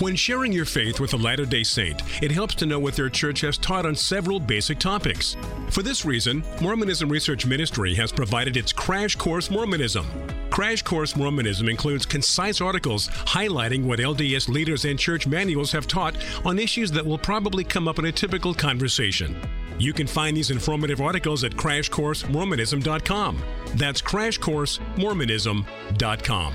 When sharing your faith with a Latter day Saint, it helps to know what their church has taught on several basic topics. For this reason, Mormonism Research Ministry has provided its Crash Course Mormonism. Crash Course Mormonism includes concise articles highlighting what LDS leaders and church manuals have taught on issues that will probably come up in a typical conversation. You can find these informative articles at crashcoursemormonism.com. That's crashcoursemormonism.com.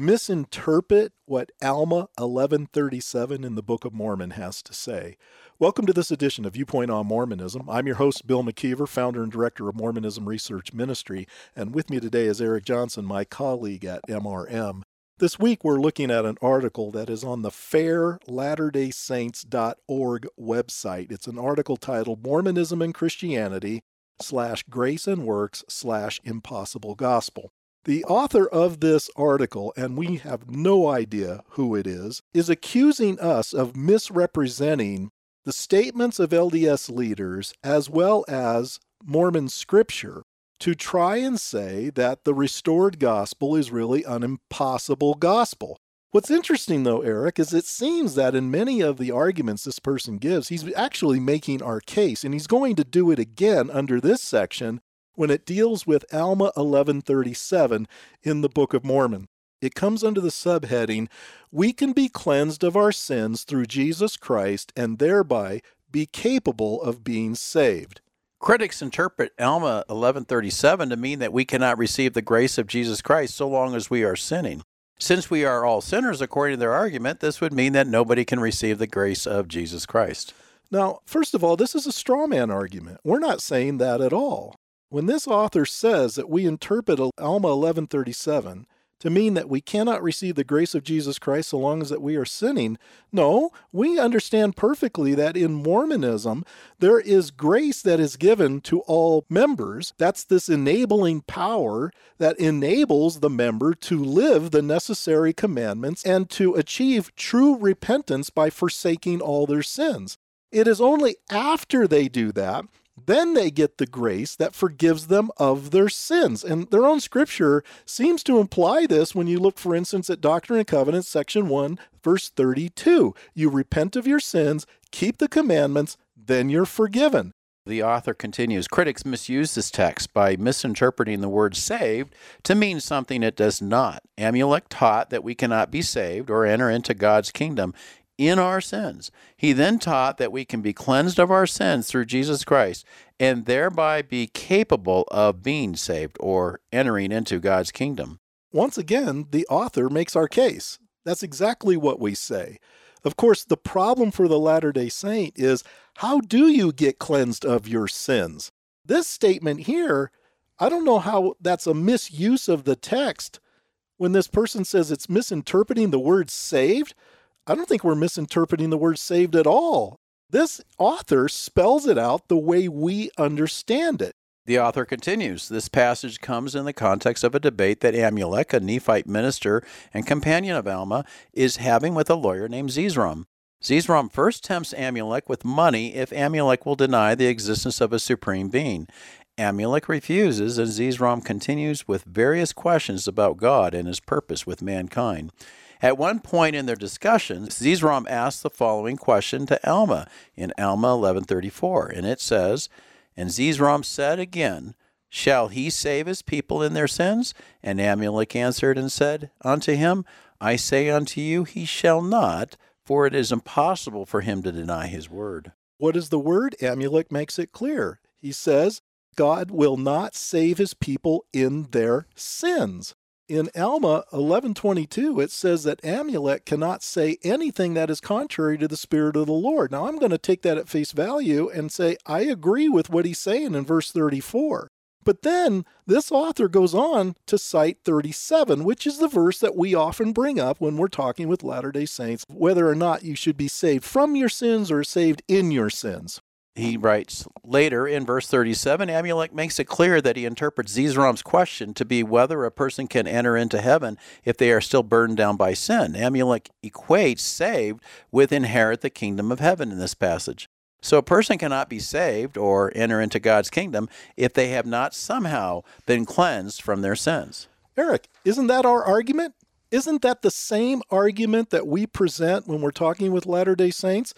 misinterpret what Alma 1137 in the Book of Mormon has to say. Welcome to this edition of Viewpoint on Mormonism. I'm your host, Bill McKeever, founder and director of Mormonism Research Ministry, and with me today is Eric Johnson, my colleague at MRM. This week, we're looking at an article that is on the fairlatterdaysaints.org website. It's an article titled Mormonism and Christianity slash grace and works slash impossible gospel. The author of this article, and we have no idea who it is, is accusing us of misrepresenting the statements of LDS leaders as well as Mormon scripture to try and say that the restored gospel is really an impossible gospel. What's interesting, though, Eric, is it seems that in many of the arguments this person gives, he's actually making our case, and he's going to do it again under this section when it deals with Alma 1137 in the Book of Mormon. It comes under the subheading, We can be cleansed of our sins through Jesus Christ and thereby be capable of being saved. Critics interpret Alma 1137 to mean that we cannot receive the grace of Jesus Christ so long as we are sinning. Since we are all sinners, according to their argument, this would mean that nobody can receive the grace of Jesus Christ. Now, first of all, this is a straw man argument. We're not saying that at all. When this author says that we interpret Alma 1137 to mean that we cannot receive the grace of Jesus Christ so long as that we are sinning, no, we understand perfectly that in Mormonism there is grace that is given to all members. That's this enabling power that enables the member to live the necessary commandments and to achieve true repentance by forsaking all their sins. It is only after they do that then they get the grace that forgives them of their sins. And their own scripture seems to imply this when you look, for instance, at Doctrine and Covenants, section 1, verse 32. You repent of your sins, keep the commandments, then you're forgiven. The author continues Critics misuse this text by misinterpreting the word saved to mean something it does not. Amulek taught that we cannot be saved or enter into God's kingdom in our sins. He then taught that we can be cleansed of our sins through Jesus Christ and thereby be capable of being saved or entering into God's kingdom. Once again, the author makes our case. That's exactly what we say. Of course, the problem for the Latter day Saint is how do you get cleansed of your sins? This statement here, I don't know how that's a misuse of the text when this person says it's misinterpreting the word saved. I don't think we're misinterpreting the word saved at all. This author spells it out the way we understand it. The author continues This passage comes in the context of a debate that Amulek, a Nephite minister and companion of Alma, is having with a lawyer named Zeezrom. Zeezrom first tempts Amulek with money if Amulek will deny the existence of a supreme being. Amulek refuses, and Zeezrom continues with various questions about God and his purpose with mankind. At one point in their discussion, Zeezrom asked the following question to Alma in Alma 1134, and it says, And Zeezrom said again, Shall he save his people in their sins? And Amulek answered and said unto him, I say unto you, he shall not, for it is impossible for him to deny his word. What is the word? Amulek makes it clear. He says, God will not save his people in their sins in Alma 11:22 it says that Amulek cannot say anything that is contrary to the spirit of the Lord. Now I'm going to take that at face value and say I agree with what he's saying in verse 34. But then this author goes on to cite 37, which is the verse that we often bring up when we're talking with Latter day Saints, whether or not you should be saved from your sins or saved in your sins. He writes later in verse 37 Amulek makes it clear that he interprets Zeezrom's question to be whether a person can enter into heaven if they are still burdened down by sin. Amulek equates saved with inherit the kingdom of heaven in this passage. So a person cannot be saved or enter into God's kingdom if they have not somehow been cleansed from their sins. Eric, isn't that our argument? Isn't that the same argument that we present when we're talking with Latter day Saints?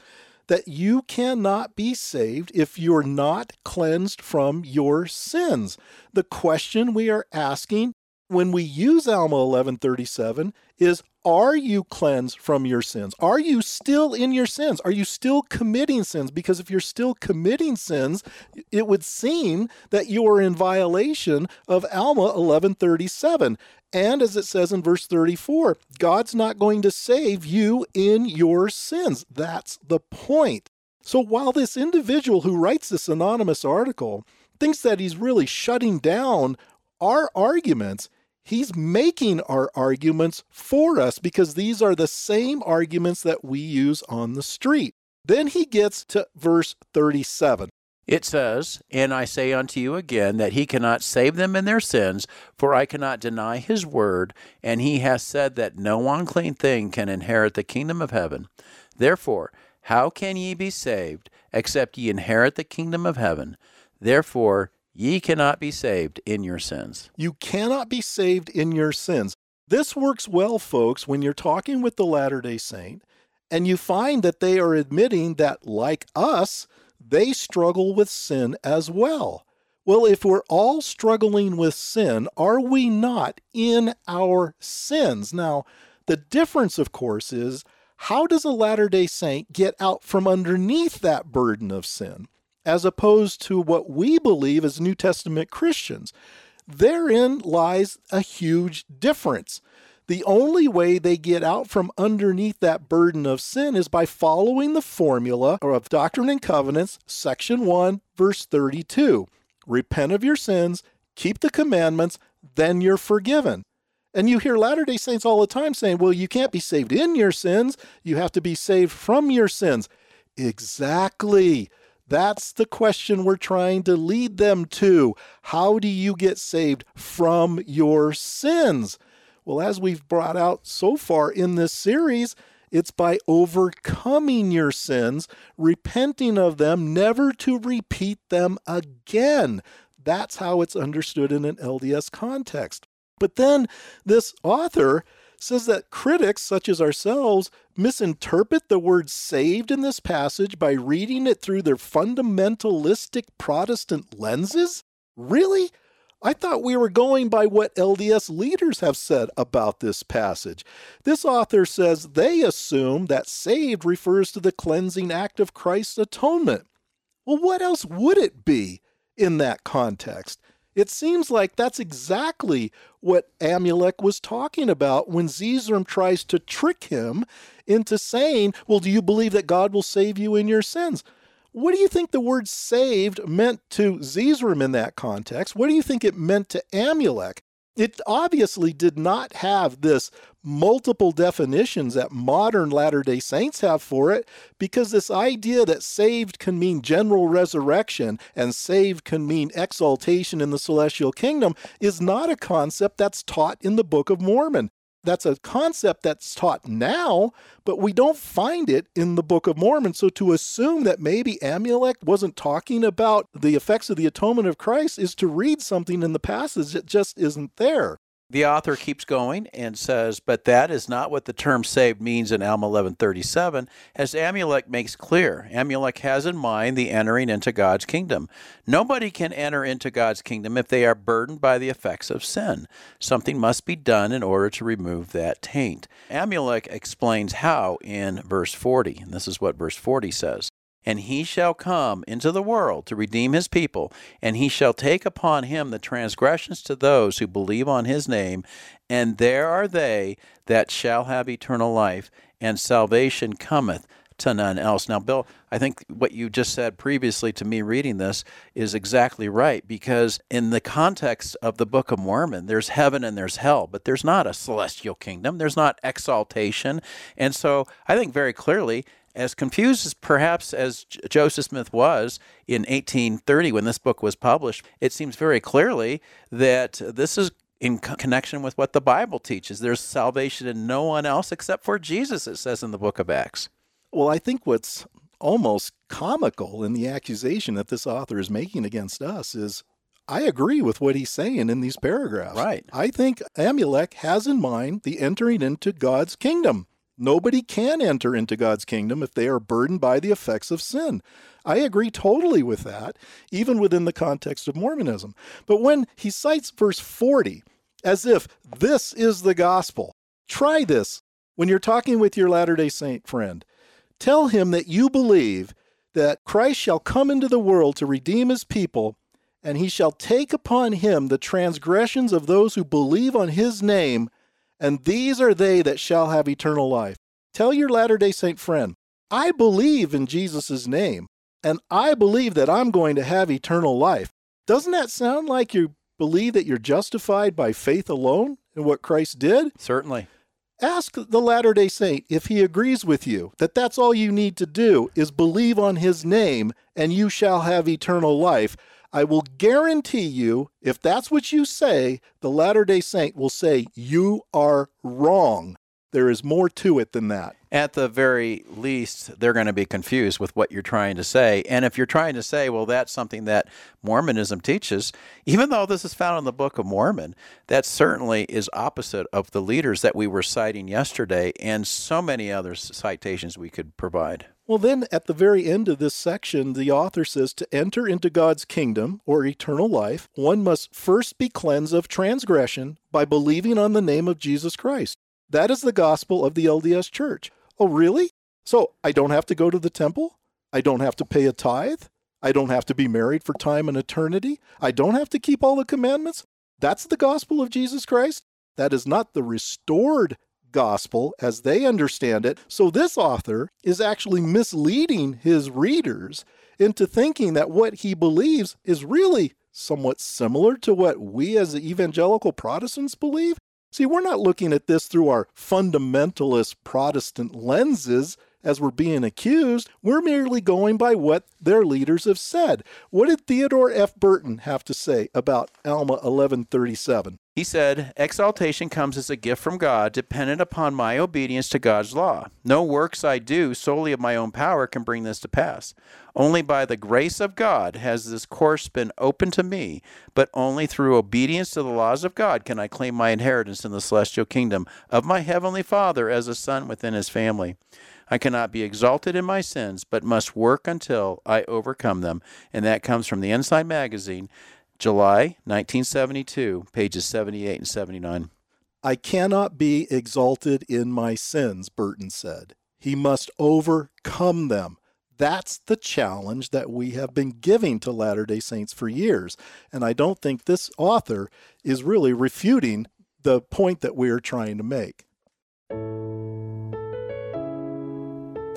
That you cannot be saved if you're not cleansed from your sins. The question we are asking when we use Alma 1137 is are you cleansed from your sins? Are you still in your sins? Are you still committing sins? Because if you're still committing sins, it would seem that you are in violation of Alma 1137. And as it says in verse 34, God's not going to save you in your sins. That's the point. So while this individual who writes this anonymous article thinks that he's really shutting down our arguments, He's making our arguments for us because these are the same arguments that we use on the street. Then he gets to verse 37. It says, And I say unto you again that he cannot save them in their sins, for I cannot deny his word, and he has said that no unclean thing can inherit the kingdom of heaven. Therefore, how can ye be saved, except ye inherit the kingdom of heaven? Therefore, Ye cannot be saved in your sins. You cannot be saved in your sins. This works well, folks, when you're talking with the Latter day Saint and you find that they are admitting that, like us, they struggle with sin as well. Well, if we're all struggling with sin, are we not in our sins? Now, the difference, of course, is how does a Latter day Saint get out from underneath that burden of sin? as opposed to what we believe as New Testament Christians. Therein lies a huge difference. The only way they get out from underneath that burden of sin is by following the formula of Doctrine and Covenants, section 1, verse 32. Repent of your sins, keep the commandments, then you're forgiven. And you hear Latter day Saints all the time saying, well, you can't be saved in your sins, you have to be saved from your sins. Exactly. That's the question we're trying to lead them to. How do you get saved from your sins? Well, as we've brought out so far in this series, it's by overcoming your sins, repenting of them, never to repeat them again. That's how it's understood in an LDS context. But then this author says that critics, such as ourselves, misinterpret the word saved in this passage by reading it through their fundamentalistic Protestant lenses? Really? I thought we were going by what LDS leaders have said about this passage. This author says they assume that saved refers to the cleansing act of Christ's atonement. Well, what else would it be in that context? It seems like that's exactly what Amulek was talking about when Zeezrom tries to trick him into saying, Well, do you believe that God will save you in your sins? What do you think the word saved meant to Zeezrom in that context? What do you think it meant to Amulek? It obviously did not have this multiple definitions that modern Latter day Saints have for it because this idea that saved can mean general resurrection and saved can mean exaltation in the celestial kingdom is not a concept that's taught in the Book of Mormon that's a concept that's taught now, but we don't find it in the Book of Mormon. So to assume that maybe Amulek wasn't talking about the effects of the atonement of Christ is to read something in the passage that just isn't there. The author keeps going and says, But that is not what the term saved means in Alma 1137, as Amulek makes clear. Amulek has in mind the entering into God's kingdom. Nobody can enter into God's kingdom if they are burdened by the effects of sin. Something must be done in order to remove that taint. Amulek explains how in verse 40, and this is what verse 40 says. And he shall come into the world to redeem his people, and he shall take upon him the transgressions to those who believe on his name, and there are they that shall have eternal life, and salvation cometh to none else. Now, Bill, I think what you just said previously to me reading this is exactly right because in the context of the Book of Mormon, there's heaven and there's hell, but there's not a celestial kingdom, there's not exaltation. And so I think very clearly as confused as perhaps as Joseph Smith was in 1830 when this book was published, it seems very clearly that this is in connection with what the Bible teaches. There's salvation in no one else except for Jesus, it says in the book of Acts. Well, I think what's almost comical in the accusation that this author is making against us is I agree with what he's saying in these paragraphs. Right. I think Amulek has in mind the entering into God's kingdom. Nobody can enter into God's kingdom if they are burdened by the effects of sin. I agree totally with that, even within the context of Mormonism. But when he cites verse 40 as if this is the gospel, try this when you're talking with your Latter day Saint friend. Tell him that you believe that Christ shall come into the world to redeem his people, and he shall take upon him the transgressions of those who believe on his name and these are they that shall have eternal life. Tell your Latter day Saint friend, I believe in Jesus' name, and I believe that I'm going to have eternal life. Doesn't that sound like you believe that you're justified by faith alone in what Christ did? Certainly. Ask the Latter day Saint if he agrees with you that that's all you need to do is believe on his name and you shall have eternal life. I will guarantee you, if that's what you say, the Latter day Saint will say, You are wrong. There is more to it than that. At the very least, they're going to be confused with what you're trying to say. And if you're trying to say, well, that's something that Mormonism teaches, even though this is found in the Book of Mormon, that certainly is opposite of the leaders that we were citing yesterday and so many other citations we could provide. Well, then at the very end of this section, the author says to enter into God's kingdom or eternal life, one must first be cleansed of transgression by believing on the name of Jesus Christ. That is the gospel of the LDS church. Oh, really? So I don't have to go to the temple? I don't have to pay a tithe? I don't have to be married for time and eternity? I don't have to keep all the commandments? That's the gospel of Jesus Christ? That is not the restored gospel as they understand it. So this author is actually misleading his readers into thinking that what he believes is really somewhat similar to what we as evangelical Protestants believe. See, we're not looking at this through our fundamentalist Protestant lenses as we're being accused. We're merely going by what their leaders have said. What did Theodore F. Burton have to say about Alma 1137? He said, Exaltation comes as a gift from God, dependent upon my obedience to God's law. No works I do solely of my own power can bring this to pass. Only by the grace of God has this course been open to me, but only through obedience to the laws of God can I claim my inheritance in the celestial kingdom of my heavenly Father as a son within his family. I cannot be exalted in my sins, but must work until I overcome them. And that comes from the Ensign Magazine, July 1972, pages 78 and 79. I cannot be exalted in my sins, Burton said. He must overcome them. That's the challenge that we have been giving to Latter day Saints for years. And I don't think this author is really refuting the point that we're trying to make.